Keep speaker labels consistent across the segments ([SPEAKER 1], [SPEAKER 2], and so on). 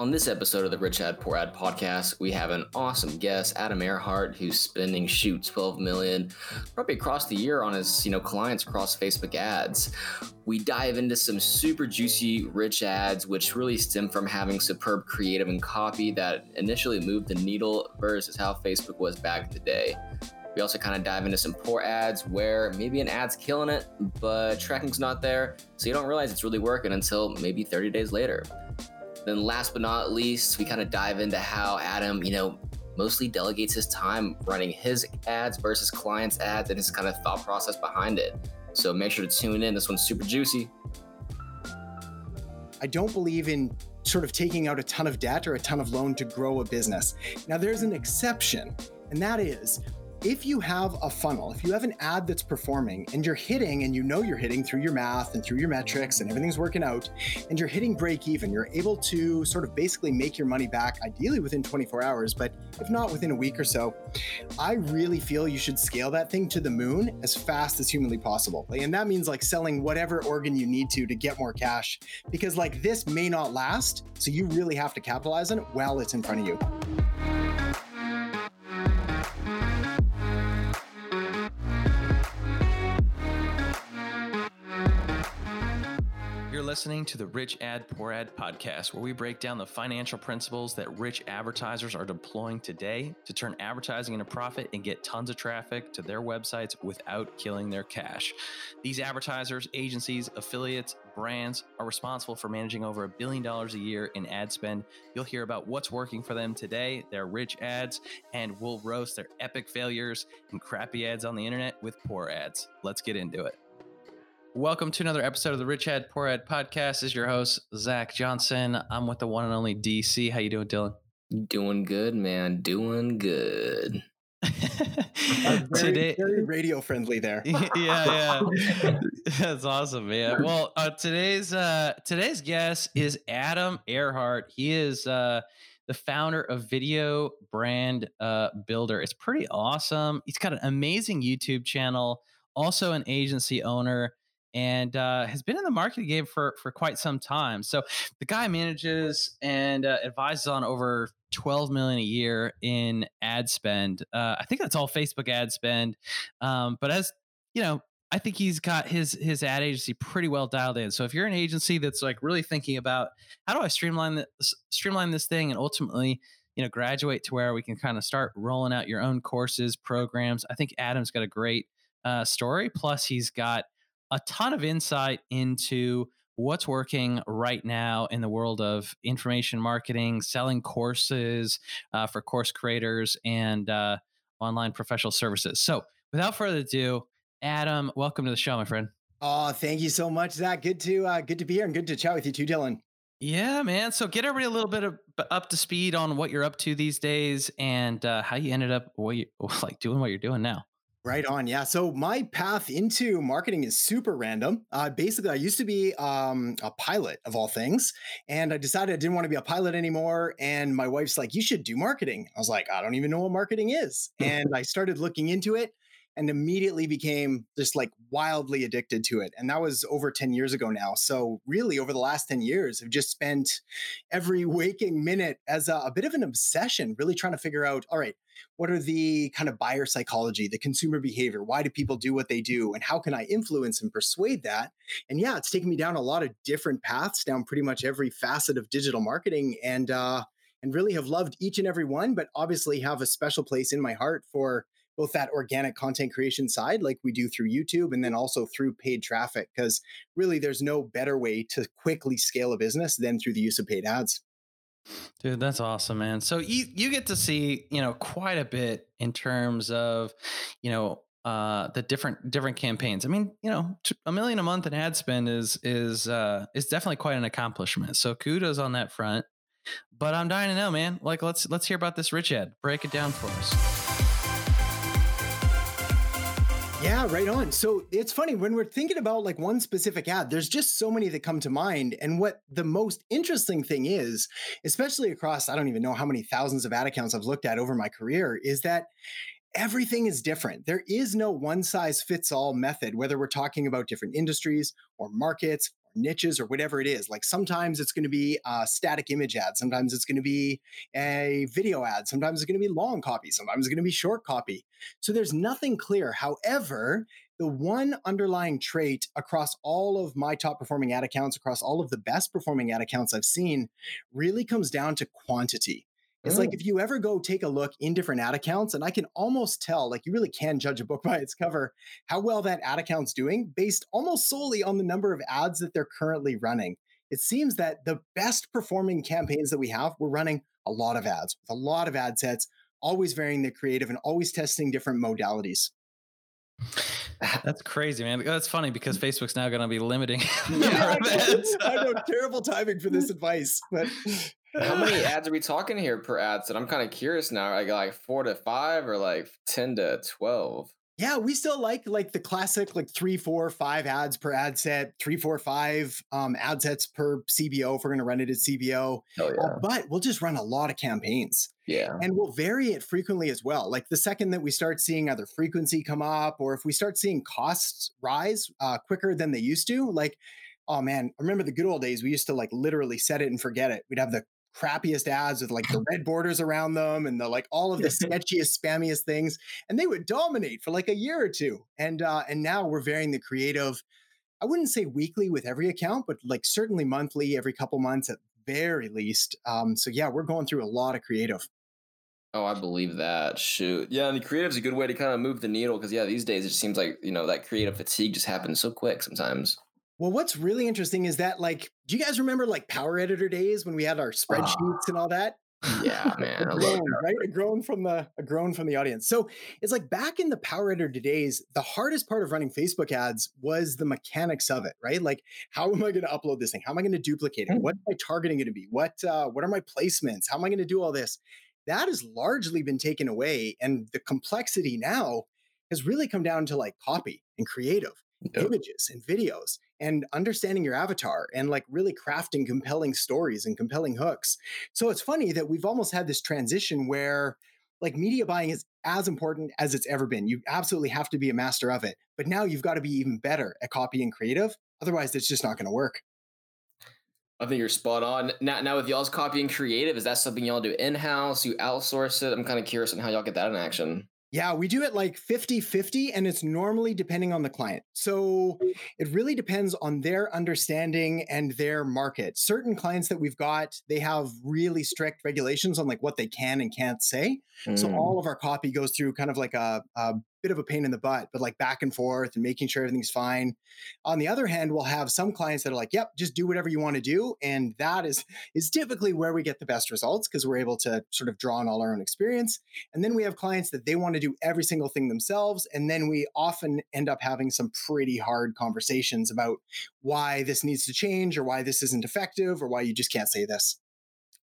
[SPEAKER 1] On this episode of the Rich Ad Poor Ad podcast, we have an awesome guest, Adam Erhart, who's spending shoot 12 million probably across the year on his you know clients across Facebook ads. We dive into some super juicy rich ads, which really stem from having superb creative and copy that initially moved the needle versus how Facebook was back in the day. We also kind of dive into some poor ads where maybe an ad's killing it, but tracking's not there, so you don't realize it's really working until maybe 30 days later. Then, last but not least, we kind of dive into how Adam, you know, mostly delegates his time running his ads versus clients' ads and his kind of thought process behind it. So make sure to tune in. This one's super juicy.
[SPEAKER 2] I don't believe in sort of taking out a ton of debt or a ton of loan to grow a business. Now, there's an exception, and that is if you have a funnel, if you have an ad that's performing and you're hitting and you know you're hitting through your math and through your metrics and everything's working out and you're hitting break even, you're able to sort of basically make your money back, ideally within 24 hours, but if not within a week or so, I really feel you should scale that thing to the moon as fast as humanly possible. And that means like selling whatever organ you need to to get more cash because like this may not last. So you really have to capitalize on it while it's in front of you.
[SPEAKER 3] Listening to the Rich Ad Poor Ad podcast, where we break down the financial principles that rich advertisers are deploying today to turn advertising into profit and get tons of traffic to their websites without killing their cash. These advertisers, agencies, affiliates, brands are responsible for managing over a billion dollars a year in ad spend. You'll hear about what's working for them today, their rich ads, and we'll roast their epic failures and crappy ads on the internet with poor ads. Let's get into it. Welcome to another episode of the Rich Ad Poor Ad podcast. This is your host Zach Johnson. I'm with the one and only DC. How you doing, Dylan?
[SPEAKER 1] Doing good, man. Doing good.
[SPEAKER 2] very, Today, very radio friendly there.
[SPEAKER 3] yeah, yeah, that's awesome, man. Well, uh, today's uh, today's guest is Adam Erhart. He is uh, the founder of Video Brand uh, Builder. It's pretty awesome. He's got an amazing YouTube channel. Also, an agency owner and uh, has been in the marketing game for for quite some time. So the guy manages and uh, advises on over 12 million a year in ad spend. Uh, I think that's all Facebook ad spend. Um, but as you know, I think he's got his his ad agency pretty well dialed in. So if you're an agency that's like really thinking about how do I streamline this streamline this thing and ultimately you know graduate to where we can kind of start rolling out your own courses programs i think adam's got a great uh, story plus he's got a ton of insight into what's working right now in the world of information marketing, selling courses uh, for course creators, and uh, online professional services. So, without further ado, Adam, welcome to the show, my friend.
[SPEAKER 2] Oh, thank you so much, Zach. Good to uh, good to be here and good to chat with you too, Dylan.
[SPEAKER 3] Yeah, man. So get everybody a little bit of up to speed on what you're up to these days and uh, how you ended up what you like doing what you're doing now.
[SPEAKER 2] Right on. Yeah. So my path into marketing is super random. Uh, basically, I used to be um, a pilot of all things, and I decided I didn't want to be a pilot anymore. And my wife's like, "You should do marketing." I was like, "I don't even know what marketing is," and I started looking into it and immediately became just like wildly addicted to it. And that was over 10 years ago now. So, really, over the last 10 years, I've just spent every waking minute as a, a, bit of an obsession, really trying to figure out all right, what are the kind of buyer psychology, the consumer behavior? Why do people do what they do? And how can I influence and persuade that? And yeah, it's taken me down a lot of different paths, down pretty much every facet of digital marketing. And, uh, and really have loved each and every one, but obviously have a special place in my heart for both that organic content creation side, like we do through YouTube, and then also through paid traffic, because really there's no better way to quickly scale a business than through the use of paid ads.
[SPEAKER 3] Dude, that's awesome, man. So you you get to see, you know, quite a bit in terms of, you know, uh, the different different campaigns. I mean, you know, a million a month in ad spend is is uh, is definitely quite an accomplishment. So kudos on that front. But I'm dying to know, man. Like, let's let's hear about this rich ad. Break it down for us.
[SPEAKER 2] Yeah, right on. So it's funny when we're thinking about like one specific ad, there's just so many that come to mind. And what the most interesting thing is, especially across, I don't even know how many thousands of ad accounts I've looked at over my career, is that everything is different. There is no one size fits all method, whether we're talking about different industries or markets niches or whatever it is. Like sometimes it's going to be a static image ad, sometimes it's going to be a video ad, sometimes it's going to be long copy, sometimes it's going to be short copy. So there's nothing clear. However, the one underlying trait across all of my top performing ad accounts, across all of the best performing ad accounts I've seen, really comes down to quantity. It's like mm. if you ever go take a look in different ad accounts, and I can almost tell, like you really can judge a book by its cover, how well that ad account's doing based almost solely on the number of ads that they're currently running. It seems that the best performing campaigns that we have, we're running a lot of ads with a lot of ad sets, always varying the creative and always testing different modalities.
[SPEAKER 3] That's crazy, man. That's funny because Facebook's now going to be limiting.
[SPEAKER 2] yeah, I, know, I know, terrible timing for this advice, but
[SPEAKER 1] how many ads are we talking here per ad set? I'm kind of curious now. Like like four to five or like ten to twelve.
[SPEAKER 2] Yeah, we still like like the classic like three, four, five ads per ad set, three, four, five um, ad sets per CBO if we're going to run it at CBO.
[SPEAKER 1] Oh, yeah. Uh,
[SPEAKER 2] but we'll just run a lot of campaigns.
[SPEAKER 1] Yeah.
[SPEAKER 2] And we'll vary it frequently as well. Like the second that we start seeing either frequency come up or if we start seeing costs rise uh, quicker than they used to, like, oh man, I remember the good old days. We used to like literally set it and forget it. We'd have the crappiest ads with like the red borders around them and the like all of the sketchiest spammiest things and they would dominate for like a year or two and uh and now we're varying the creative i wouldn't say weekly with every account but like certainly monthly every couple months at very least um so yeah we're going through a lot of creative
[SPEAKER 1] Oh, I believe that. Shoot. Yeah, and the creative is a good way to kind of move the needle because, yeah, these days it seems like, you know, that creative fatigue just happens so quick sometimes.
[SPEAKER 2] Well, what's really interesting is that, like, do you guys remember like Power Editor days when we had our spreadsheets uh, and all that?
[SPEAKER 1] Yeah, man.
[SPEAKER 2] a groan, right? A groan from the a groan from the audience. So it's like back in the Power Editor days, the hardest part of running Facebook ads was the mechanics of it, right? Like, how am I going to upload this thing? How am I going to duplicate it? What am I targeting going to be? What uh, what are my placements? How am I going to do all this? That has largely been taken away, and the complexity now has really come down to like copy and creative yep. images and videos and understanding your avatar and like really crafting compelling stories and compelling hooks. So it's funny that we've almost had this transition where like media buying is as important as it's ever been. You absolutely have to be a master of it. But now you've got to be even better at copying creative. Otherwise, it's just not going to work.
[SPEAKER 1] I think you're spot on. Now, now with y'all's copying creative, is that something y'all do in house? You outsource it? I'm kind of curious on how y'all get that in action.
[SPEAKER 2] Yeah, we do it like 50 50, and it's normally depending on the client. So it really depends on their understanding and their market. Certain clients that we've got, they have really strict regulations on like what they can and can't say. Mm. So all of our copy goes through kind of like a, a bit of a pain in the butt, but like back and forth and making sure everything's fine. On the other hand, we'll have some clients that are like, "Yep, just do whatever you want to do," and that is is typically where we get the best results because we're able to sort of draw on all our own experience. And then we have clients that they want to do every single thing themselves, and then we often end up having some pretty hard conversations about why this needs to change or why this isn't effective or why you just can't say this.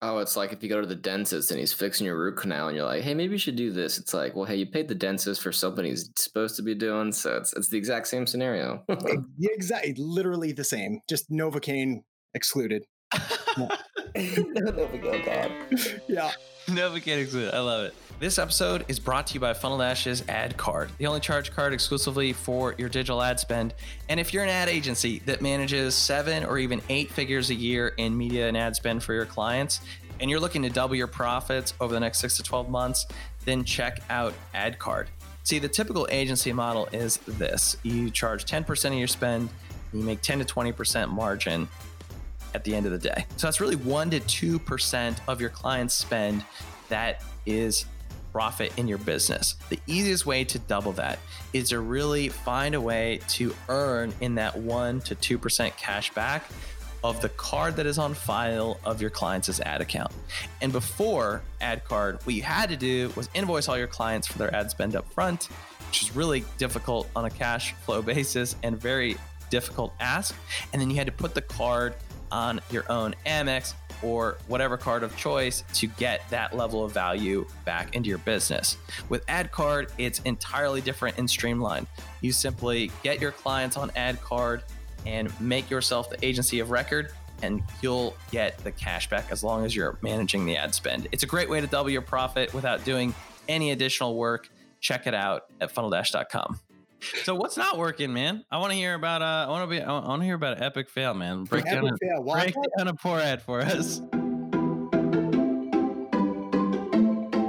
[SPEAKER 1] Oh, it's like if you go to the dentist and he's fixing your root canal and you're like, hey, maybe you should do this. It's like, well, hey, you paid the dentist for something he's supposed to be doing. So it's, it's the exact same scenario.
[SPEAKER 2] exactly. Literally the same. Just Novocaine excluded.
[SPEAKER 1] Novocaine, God.
[SPEAKER 2] Yeah.
[SPEAKER 3] Novocaine excluded. I love it. This episode is brought to you by Funnel Dash's ad card, the only charge card exclusively for your digital ad spend. And if you're an ad agency that manages seven or even eight figures a year in media and ad spend for your clients, and you're looking to double your profits over the next six to 12 months, then check out Ad Card. See, the typical agency model is this you charge 10% of your spend, you make 10 to 20% margin at the end of the day. So that's really 1 to 2% of your client's spend that is profit in your business. The easiest way to double that is to really find a way to earn in that 1 to 2% cash back of the card that is on file of your client's ad account. And before ad card, what you had to do was invoice all your clients for their ad spend up front, which is really difficult on a cash flow basis and very difficult ask. And then you had to put the card on your own Amex or whatever card of choice to get that level of value back into your business. With Ad Card, it's entirely different and streamlined. You simply get your clients on Ad Card and make yourself the agency of record and you'll get the cash back as long as you're managing the ad spend. It's a great way to double your profit without doing any additional work. Check it out at funneldash.com. So what's not working, man? I want to hear about. Uh, I want to be. I want to hear about an epic fail, man. Break down. A,
[SPEAKER 2] fail. Well,
[SPEAKER 3] break down a poor ad for us.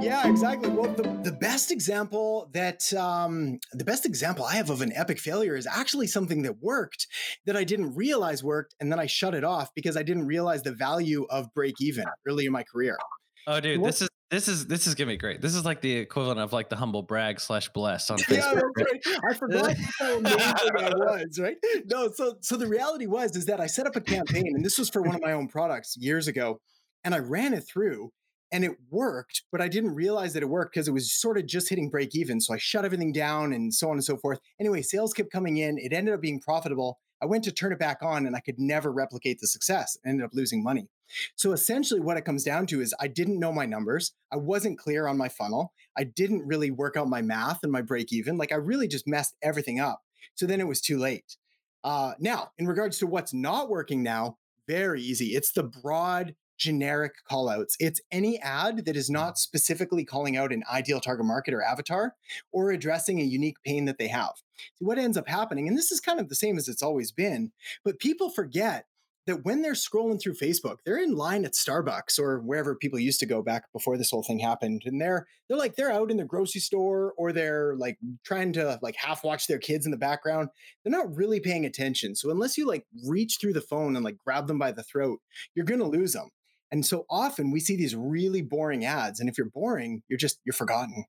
[SPEAKER 2] Yeah, exactly. Well, the, the best example that um, the best example I have of an epic failure is actually something that worked that I didn't realize worked, and then I shut it off because I didn't realize the value of break even early in my career.
[SPEAKER 3] Oh, dude, this is this is this is gonna be great. This is like the equivalent of like the humble brag slash bless on
[SPEAKER 2] Yeah,
[SPEAKER 3] Facebook.
[SPEAKER 2] that's right. I forgot how amazing I was, right? No, so so the reality was is that I set up a campaign, and this was for one of my own products years ago, and I ran it through, and it worked, but I didn't realize that it worked because it was sort of just hitting break even. So I shut everything down and so on and so forth. Anyway, sales kept coming in. It ended up being profitable. I went to turn it back on, and I could never replicate the success. I ended up losing money. So essentially, what it comes down to is I didn't know my numbers. I wasn't clear on my funnel. I didn't really work out my math and my break even. Like I really just messed everything up. So then it was too late. Uh, now, in regards to what's not working now, very easy. It's the broad, generic callouts. It's any ad that is not specifically calling out an ideal target market or avatar or addressing a unique pain that they have. So what ends up happening, and this is kind of the same as it's always been, but people forget that when they're scrolling through Facebook, they're in line at Starbucks or wherever people used to go back before this whole thing happened. And they're they're like they're out in the grocery store or they're like trying to like half watch their kids in the background. They're not really paying attention. So unless you like reach through the phone and like grab them by the throat, you're gonna lose them. And so often we see these really boring ads. And if you're boring, you're just you're forgotten.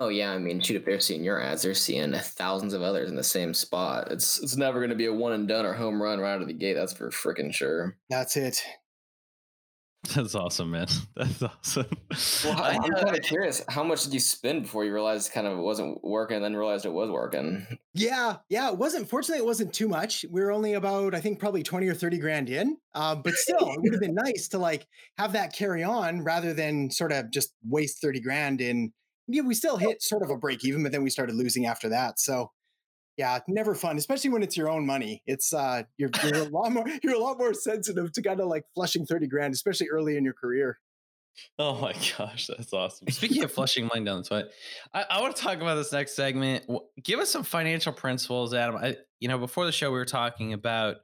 [SPEAKER 1] Oh yeah, I mean, shoot, if they're seeing your ads, they're seeing thousands of others in the same spot. It's it's never going to be a one and done or home run right out of the gate. That's for freaking sure.
[SPEAKER 2] That's it.
[SPEAKER 3] That's awesome, man. That's awesome.
[SPEAKER 1] Well, how,
[SPEAKER 3] I
[SPEAKER 1] I'm kind of curious. How much did you spend before you realized kind of it wasn't working, and then realized it was working?
[SPEAKER 2] Yeah, yeah. It wasn't. Fortunately, it wasn't too much. We were only about, I think, probably twenty or thirty grand in. Uh, but still, it would have been nice to like have that carry on rather than sort of just waste thirty grand in. Yeah, we still hit sort of a break even, but then we started losing after that. So, yeah, never fun, especially when it's your own money. It's uh, you're you're a lot more you're a lot more sensitive to kind of like flushing thirty grand, especially early in your career.
[SPEAKER 3] Oh my gosh, that's awesome. Speaking of flushing money down the toilet, I, I want to talk about this next segment. Give us some financial principles, Adam. I, you know, before the show, we were talking about,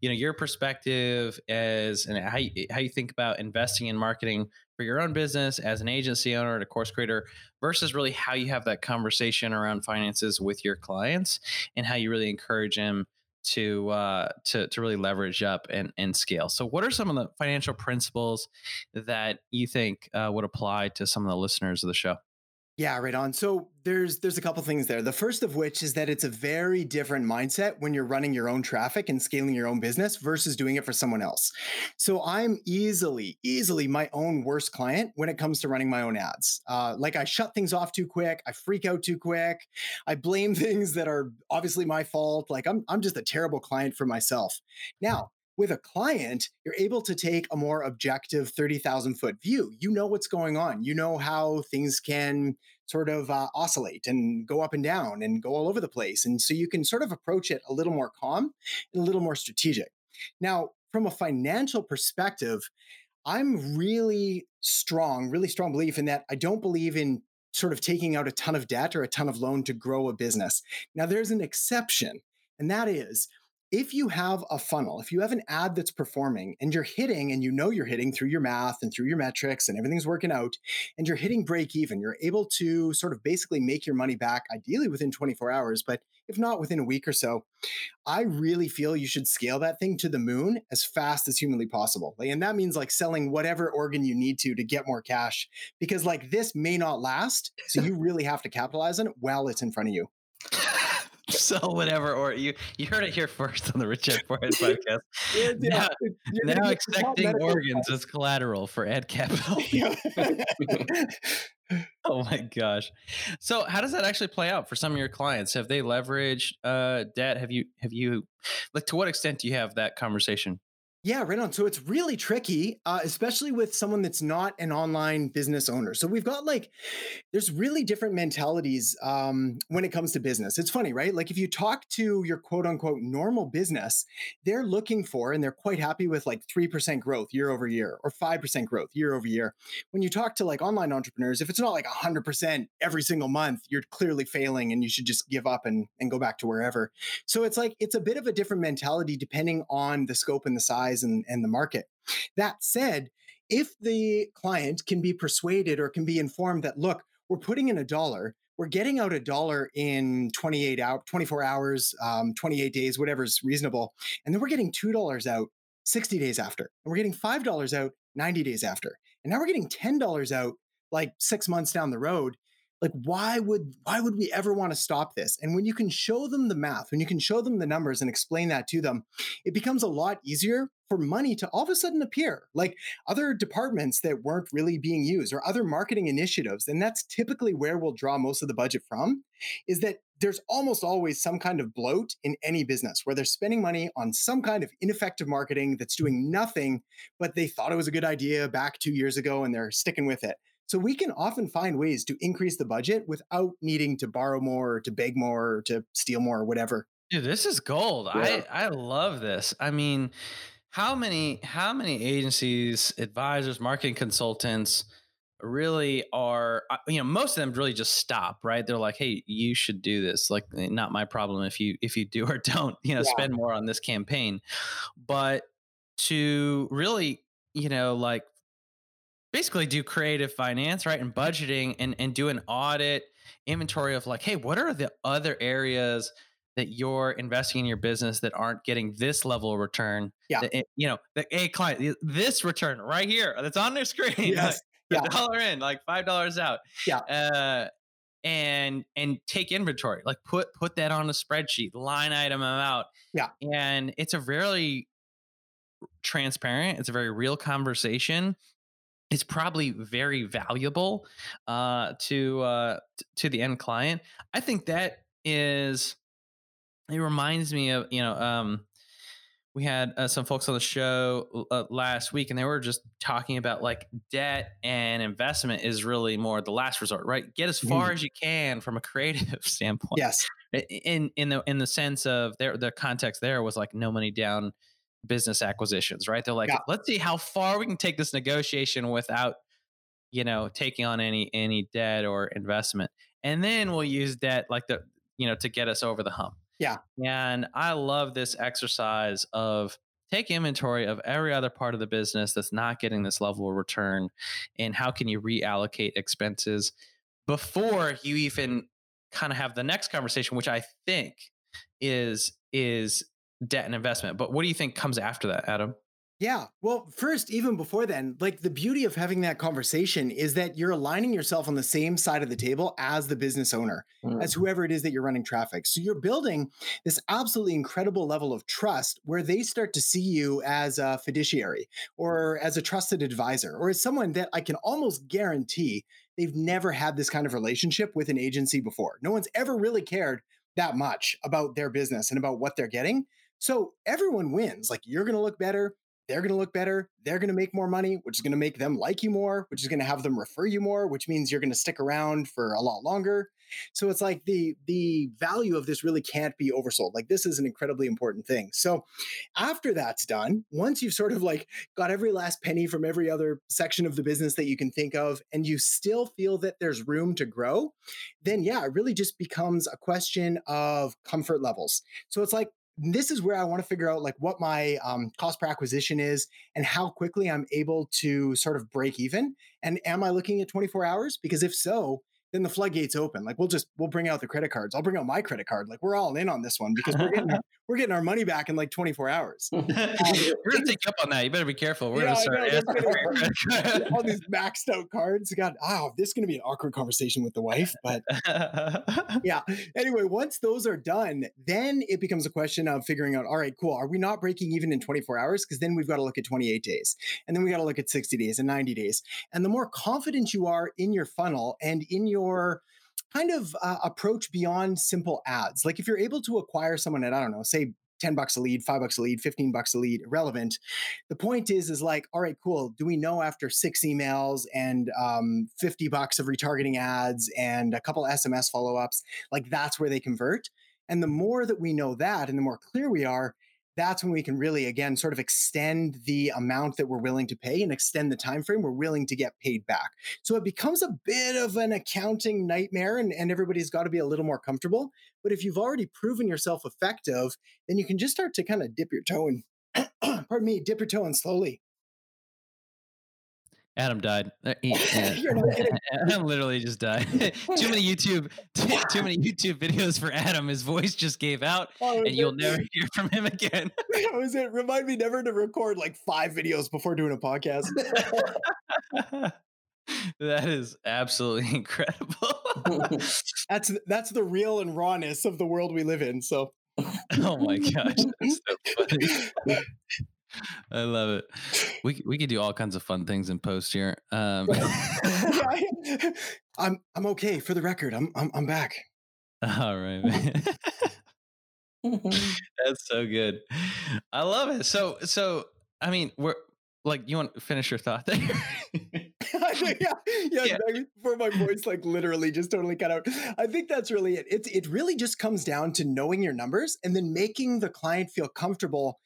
[SPEAKER 3] you know, your perspective as and how you, how you think about investing in marketing for your own business as an agency owner and a course creator versus really how you have that conversation around finances with your clients and how you really encourage them to uh, to to really leverage up and and scale. So, what are some of the financial principles that you think uh, would apply to some of the listeners of the show?
[SPEAKER 2] Yeah, right on. So there's there's a couple things there. The first of which is that it's a very different mindset when you're running your own traffic and scaling your own business versus doing it for someone else. So I'm easily easily my own worst client when it comes to running my own ads. Uh, like I shut things off too quick, I freak out too quick, I blame things that are obviously my fault. Like I'm I'm just a terrible client for myself. Now with a client, you're able to take a more objective 30,000 foot view. You know what's going on. You know how things can sort of uh, oscillate and go up and down and go all over the place. And so you can sort of approach it a little more calm and a little more strategic. Now, from a financial perspective, I'm really strong, really strong belief in that I don't believe in sort of taking out a ton of debt or a ton of loan to grow a business. Now, there's an exception, and that is if you have a funnel, if you have an ad that's performing and you're hitting and you know you're hitting through your math and through your metrics and everything's working out and you're hitting break even, you're able to sort of basically make your money back ideally within 24 hours, but if not within a week or so, I really feel you should scale that thing to the moon as fast as humanly possible. And that means like selling whatever organ you need to to get more cash because like this may not last. So you really have to capitalize on it while it's in front of you.
[SPEAKER 3] So whatever, or you you heard it here first on the Rich Ad Poor Ad podcast. Now-
[SPEAKER 2] You're
[SPEAKER 3] Now
[SPEAKER 2] get
[SPEAKER 3] accepting organs as collateral for Ed Capital. oh my gosh! So how does that actually play out for some of your clients? Have they leveraged uh, debt? Have you have you like to what extent do you have that conversation?
[SPEAKER 2] Yeah, right on. So it's really tricky, uh, especially with someone that's not an online business owner. So we've got like, there's really different mentalities um, when it comes to business. It's funny, right? Like if you talk to your quote unquote normal business, they're looking for and they're quite happy with like 3% growth year over year or 5% growth year over year. When you talk to like online entrepreneurs, if it's not like 100% every single month, you're clearly failing and you should just give up and, and go back to wherever. So it's like, it's a bit of a different mentality depending on the scope and the size size and, and the market. That said, if the client can be persuaded or can be informed that, look, we're putting in a dollar, we're getting out a dollar in 28 out, 24 hours, um, 28 days, whatever's reasonable, and then we're getting $2 out 60 days after, and we're getting $5 out 90 days after, and now we're getting $10 out like six months down the road like why would why would we ever want to stop this? And when you can show them the math when you can show them the numbers and explain that to them it becomes a lot easier for money to all of a sudden appear. Like other departments that weren't really being used or other marketing initiatives and that's typically where we'll draw most of the budget from is that there's almost always some kind of bloat in any business where they're spending money on some kind of ineffective marketing that's doing nothing but they thought it was a good idea back 2 years ago and they're sticking with it so we can often find ways to increase the budget without needing to borrow more to beg more or to steal more or whatever.
[SPEAKER 3] Dude, this is gold. Yeah. I I love this. I mean, how many how many agencies, advisors, marketing consultants really are uh, you know most of them really just stop right they're like hey you should do this like eh, not my problem if you if you do or don't you know yeah. spend more on this campaign but to really you know like basically do creative finance, right? And budgeting and, and do an audit inventory of like, hey, what are the other areas that you're investing in your business that aren't getting this level of return?
[SPEAKER 2] Yeah.
[SPEAKER 3] That, you know, the a client, this return right here that's on their screen. Yes. Like, yeah. dollar in, like five dollars out.
[SPEAKER 2] Yeah.
[SPEAKER 3] Uh, and and take inventory like put put that on a spreadsheet line item out
[SPEAKER 2] yeah
[SPEAKER 3] and it's a very transparent it's a very real conversation is probably very valuable uh, to uh, to the end client. I think that is. It reminds me of you know um, we had uh, some folks on the show uh, last week, and they were just talking about like debt and investment is really more the last resort, right? Get as far mm. as you can from a creative standpoint.
[SPEAKER 2] Yes.
[SPEAKER 3] In in the in the sense of their the context there was like no money down business acquisitions, right? They're like, yeah. let's see how far we can take this negotiation without, you know, taking on any any debt or investment. And then we'll use debt like the, you know, to get us over the hump.
[SPEAKER 2] Yeah.
[SPEAKER 3] And I love this exercise of take inventory of every other part of the business that's not getting this level of return and how can you reallocate expenses before you even kind of have the next conversation which i think is is debt and investment. But what do you think comes after that, Adam?
[SPEAKER 2] Yeah. Well, first, even before then, like the beauty of having that conversation is that you're aligning yourself on the same side of the table as the business owner, mm. as whoever it is that you're running traffic. So you're building this absolutely incredible level of trust where they start to see you as a fiduciary or as a trusted advisor or as someone that I can almost guarantee they've never had this kind of relationship with an agency before. No one's ever really cared that much about their business and about what they're getting. So everyone wins. Like you're going to look better. They're going to look better. They're going to make more money, which is going to make them like you more, which is going to have them refer you more, which means you're going to stick around for a lot longer. So it's like the the value of this really can't be oversold. Like this is an incredibly important thing. So after that's done, once you've sort of like got every last penny from every other section of the business that you can think of and you still feel that there's room to grow, then yeah, it really just becomes a question of comfort levels. So it's like this is where I want to figure out like what my um, cost per acquisition is and how quickly I'm able to sort of break even. And am I looking at 24 hours? Because if so, then the floodgates open. Like we'll just we'll bring out the credit cards. I'll bring out my credit card. Like we're all in on this one because we're getting we're getting our money back in like 24 hours.
[SPEAKER 3] we're gonna um, take up on that. You better be careful. We're yeah, gonna
[SPEAKER 2] start all these maxed out cards. God, oh, this is gonna be an awkward conversation with the wife. But yeah. Anyway, once those are done, then it becomes a question of figuring out, all right, cool. Are we not breaking even in 24 hours? Because then we've got to look at 28 days. And then we got to look at 60 days and 90 days. And the more confident you are in your funnel and in your kind of uh, approach beyond simple ads. Like if you're able to acquire someone at, I don't know, say 10 bucks a lead, five bucks a lead, 15 bucks a lead, irrelevant. The point is, is like, all right, cool. Do we know after six emails and um, 50 bucks of retargeting ads and a couple SMS follow ups, like that's where they convert? And the more that we know that and the more clear we are, that's when we can really again sort of extend the amount that we're willing to pay and extend the time frame we're willing to get paid back. So it becomes a bit of an accounting nightmare and, and everybody's got to be a little more comfortable but if you've already proven yourself effective then you can just start to kind of dip your toe in pardon me dip your toe in slowly
[SPEAKER 3] Adam died. Uh, he, Adam literally just died. too many YouTube, too, too, many YouTube videos for Adam. His voice just gave out, oh, and you'll never hear from him again.
[SPEAKER 2] that was it. Remind me never to record like five videos before doing a podcast.
[SPEAKER 3] that is absolutely incredible.
[SPEAKER 2] that's that's the real and rawness of the world we live in. So.
[SPEAKER 3] oh my gosh, that's so funny. I love it. We we could do all kinds of fun things in post here. Um,
[SPEAKER 2] I'm I'm okay for the record. I'm I'm I'm back.
[SPEAKER 3] All right, man. That's so good. I love it. So so I mean, we're like you want to finish your thought there.
[SPEAKER 2] yeah, yeah, yeah. Before my voice like literally just totally cut out. I think that's really it. It it really just comes down to knowing your numbers and then making the client feel comfortable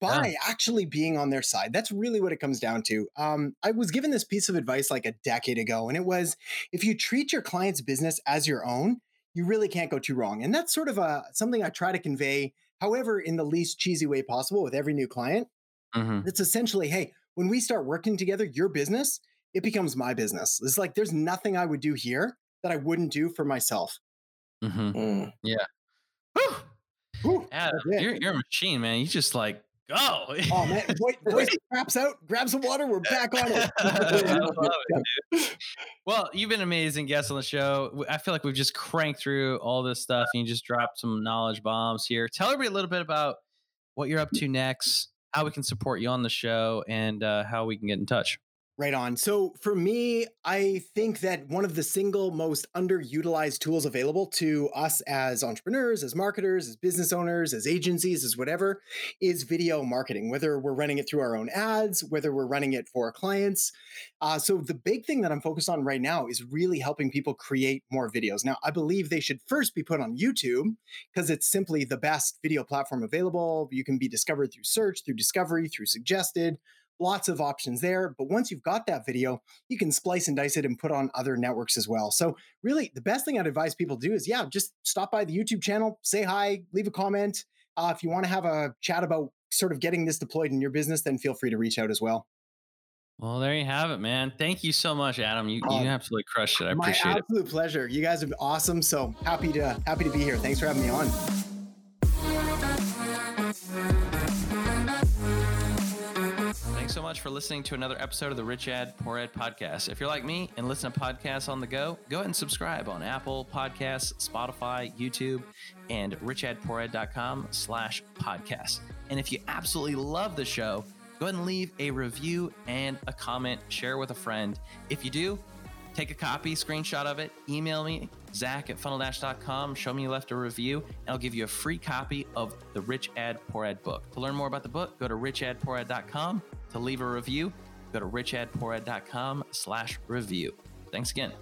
[SPEAKER 2] by yeah. actually being on their side. That's really what it comes down to. Um, I was given this piece of advice like a decade ago, and it was if you treat your client's business as your own, you really can't go too wrong. And that's sort of a something I try to convey, however, in the least cheesy way possible with every new client. Mm-hmm. It's essentially, hey, when we start working together, your business, it becomes my business. It's like there's nothing I would do here that I wouldn't do for myself.
[SPEAKER 3] Mm-hmm. Mm. Yeah. Whew. Whew. Adam, you're, you're a machine, man. You just like go.
[SPEAKER 2] oh man, voice, voice craps out, grab some water, we're back on it.
[SPEAKER 3] it well, you've been an amazing guest on the show. I feel like we've just cranked through all this stuff and you just dropped some knowledge bombs here. Tell everybody a little bit about what you're up to next, how we can support you on the show, and uh, how we can get in touch.
[SPEAKER 2] Right on. So for me, I think that one of the single most underutilized tools available to us as entrepreneurs, as marketers, as business owners, as agencies, as whatever, is video marketing, whether we're running it through our own ads, whether we're running it for clients. Uh, so the big thing that I'm focused on right now is really helping people create more videos. Now, I believe they should first be put on YouTube because it's simply the best video platform available. You can be discovered through search, through discovery, through suggested lots of options there. But once you've got that video, you can splice and dice it and put on other networks as well. So, really, the best thing I'd advise people to do is, yeah, just stop by the YouTube channel, say hi, leave a comment. Uh, if you want to have a chat about sort of getting this deployed in your business, then feel free to reach out as well.
[SPEAKER 3] Well, there you have it, man. Thank you so much, Adam. You, you um, absolutely crushed it. I appreciate it.
[SPEAKER 2] My absolute pleasure. You guys have been awesome. So happy to happy to be here. Thanks for having me on.
[SPEAKER 3] Thanks so much for listening to another episode of the Rich Ad Poor Ad podcast. If you're like me and listen to podcasts on the go, go ahead and subscribe on Apple Podcasts, Spotify, YouTube, and richadpoorad.com slash podcast. And if you absolutely love the show, go ahead and leave a review and a comment, share with a friend. If you do, take a copy, screenshot of it, email me, zach at funneldash.com, show me you left a review, and I'll give you a free copy of the Rich Ad Poor Ad book. To learn more about the book, go to richadpoorad.com to leave a review, go to richadpoorad.com slash review. Thanks again.